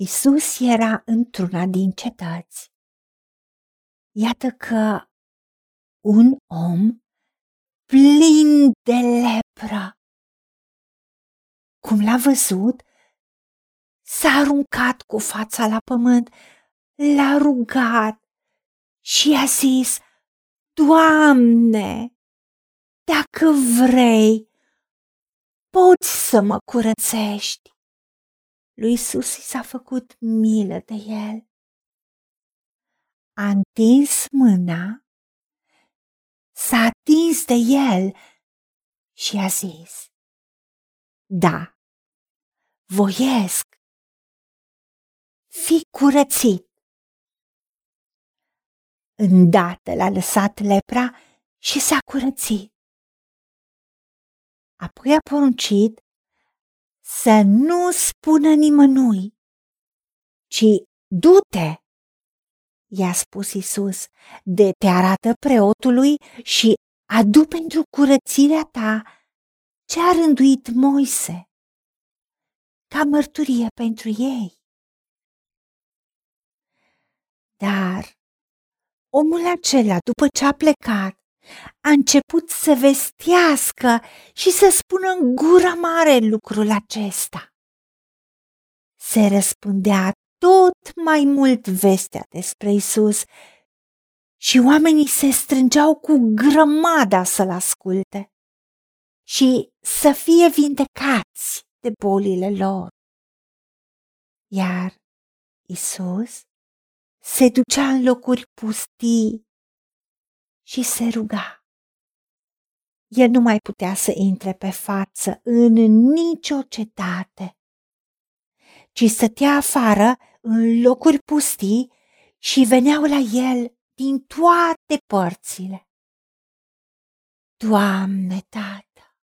Isus era într-una din cetăți. Iată că un om plin de lepră, cum l-a văzut, s-a aruncat cu fața la pământ, l-a rugat și a zis, Doamne, dacă vrei, poți să mă curățești. Lui Isus i s-a făcut milă de el. A întins mâna, s-a atins de el și a zis, Da, voiesc, fi curățit. Îndată l-a lăsat lepra și s-a curățit. Apoi a poruncit să nu spună nimănui, ci du-te, i-a spus Isus, de te arată preotului și adu pentru curățirea ta ce a rânduit Moise, ca mărturie pentru ei. Dar omul acela, după ce a plecat, a început să vestească și să spună în gura mare lucrul acesta. Se răspundea tot mai mult vestea despre Isus și oamenii se strângeau cu grămada să-l asculte și să fie vindecați de bolile lor. Iar Isus se ducea în locuri pustii și se ruga. El nu mai putea să intre pe față în nicio cetate, ci stătea afară în locuri pustii și veneau la el din toate părțile. Doamne, Tată,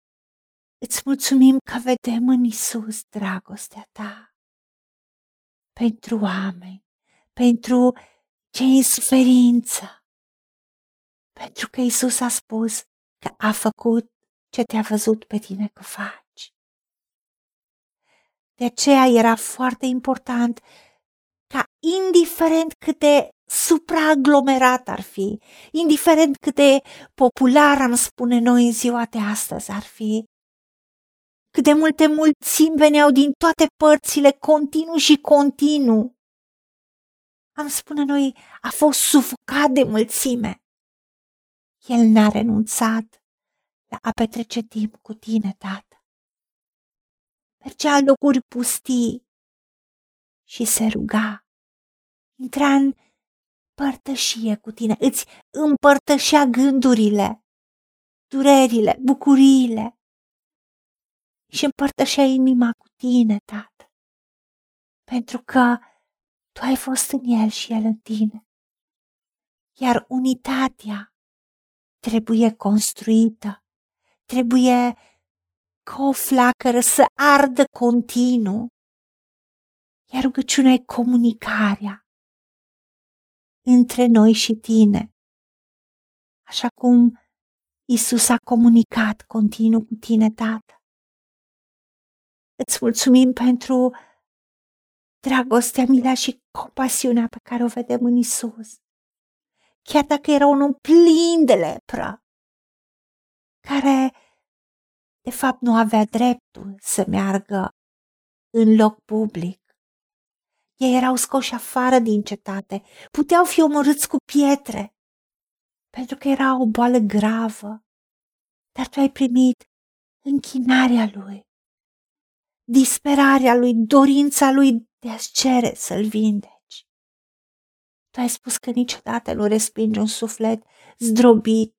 îți mulțumim că vedem în Isus dragostea Ta pentru oameni, pentru cei în suferință, pentru că Isus a spus că a făcut ce te-a văzut pe tine că faci. De aceea era foarte important ca indiferent cât de supraaglomerat ar fi, indiferent cât de popular am spune noi în ziua de astăzi ar fi, cât de multe mulțimi veneau din toate părțile, continuu și continuu. Am spune noi, a fost sufocat de mulțime el n-a renunțat la a petrece timp cu tine, tată. Mergea în locuri pustii și se ruga. Intra în părtășie cu tine, îți împărtășea gândurile, durerile, bucuriile și împărtășea inima cu tine, tată, pentru că tu ai fost în el și el în tine. Iar unitatea trebuie construită, trebuie ca o flacără să ardă continuu. Iar rugăciunea e comunicarea între noi și tine, așa cum Isus a comunicat continuu cu tine, Tată. Îți mulțumim pentru dragostea, mila și compasiunea pe care o vedem în Isus chiar dacă era un om plin de lepră, care de fapt nu avea dreptul să meargă în loc public. Ei erau scoși afară din cetate, puteau fi omorâți cu pietre, pentru că era o boală gravă, dar tu ai primit închinarea lui, disperarea lui, dorința lui de a-ți cere să-l vinde. Tu ai spus că niciodată nu respingi un suflet zdrobit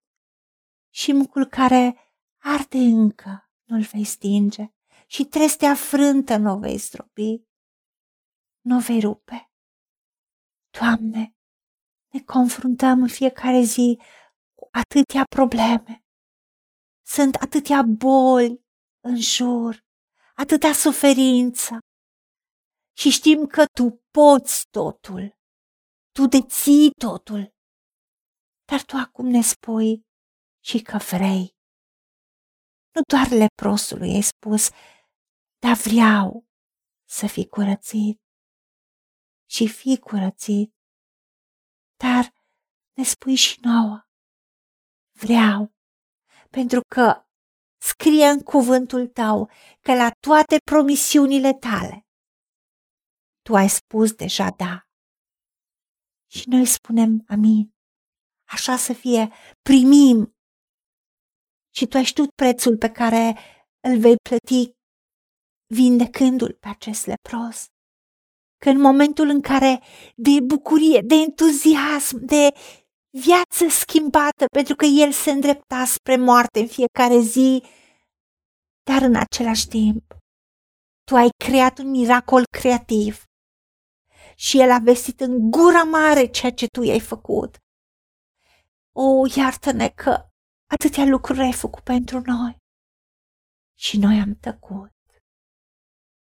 și mucul care arde încă nu-l vei stinge și trestea frântă nu o vei zdrobi, nu o vei rupe. Doamne, ne confruntăm în fiecare zi cu atâtea probleme. Sunt atâtea boli în jur, atâtea suferință. Și știm că Tu poți totul tu deții totul. Dar tu acum ne spui și că vrei. Nu doar leprosului ai spus, dar vreau să fii curățit. și fii curățit. Dar ne spui și nouă, vreau, pentru că scrie în cuvântul tău că la toate promisiunile tale tu ai spus deja da. Și noi spunem amin. Așa să fie, primim. Și tu ai știut prețul pe care îl vei plăti vindecându-l pe acest lepros. Că în momentul în care de bucurie, de entuziasm, de viață schimbată, pentru că el se îndrepta spre moarte în fiecare zi, dar în același timp, tu ai creat un miracol creativ și el a vestit în gura mare ceea ce tu i-ai făcut. O, iartă-ne că atâtea lucruri ai făcut pentru noi. Și noi am tăcut.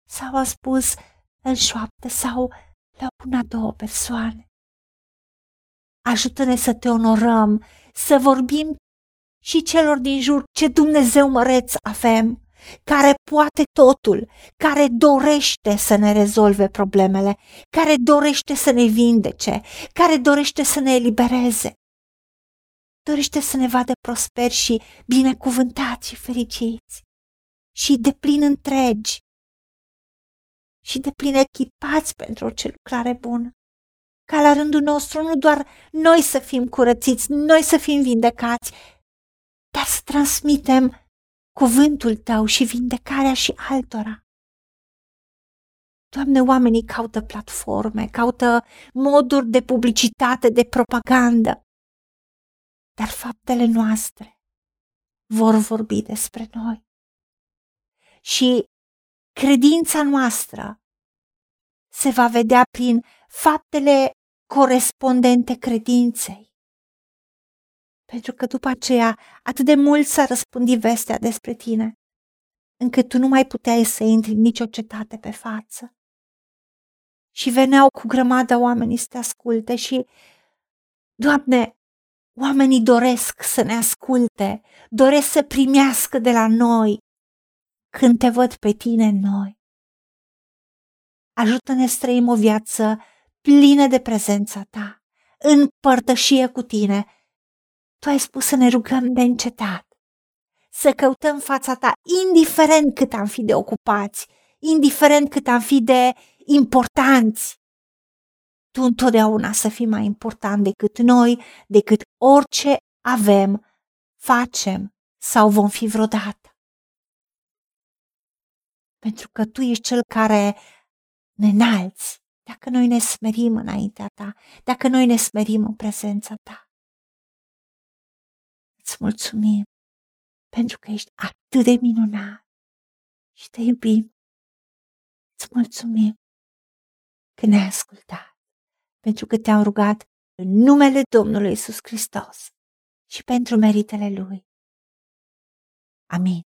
Sau a spus în șoaptă sau la una două persoane. Ajută-ne să te onorăm, să vorbim și celor din jur ce Dumnezeu măreț avem, care poate totul, care dorește să ne rezolve problemele, care dorește să ne vindece, care dorește să ne elibereze. Dorește să ne vadă prosperi și binecuvântați și fericiți și de plin întregi și de plin echipați pentru orice lucrare bună. Ca la rândul nostru nu doar noi să fim curățiți, noi să fim vindecați, dar să transmitem cuvântul tău și vindecarea și altora. Doamne, oamenii caută platforme, caută moduri de publicitate, de propagandă, dar faptele noastre vor vorbi despre noi. Și credința noastră se va vedea prin faptele corespondente credinței pentru că după aceea atât de mult s-a răspândit vestea despre tine, încât tu nu mai puteai să intri în nicio cetate pe față. Și veneau cu grămadă oamenii să te asculte și, Doamne, oamenii doresc să ne asculte, doresc să primească de la noi când te văd pe tine în noi. Ajută-ne să trăim o viață plină de prezența ta, în părtășie cu tine, tu ai spus să ne rugăm de încetat, să căutăm fața ta, indiferent cât am fi de ocupați, indiferent cât am fi de importanți. Tu întotdeauna să fii mai important decât noi, decât orice avem, facem sau vom fi vreodată. Pentru că tu ești cel care ne înalți dacă noi ne smerim înaintea ta, dacă noi ne smerim în prezența ta. Îți mulțumim pentru că ești atât de minunat și te iubim. Îți mulțumim că ne-ai ascultat, pentru că te-am rugat în numele Domnului Isus Hristos și pentru meritele Lui. Amin.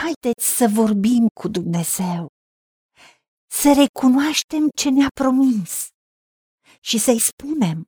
Haideți să vorbim cu Dumnezeu, să recunoaștem ce ne-a promis și să-i spunem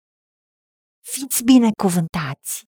Fiți binecuvântați!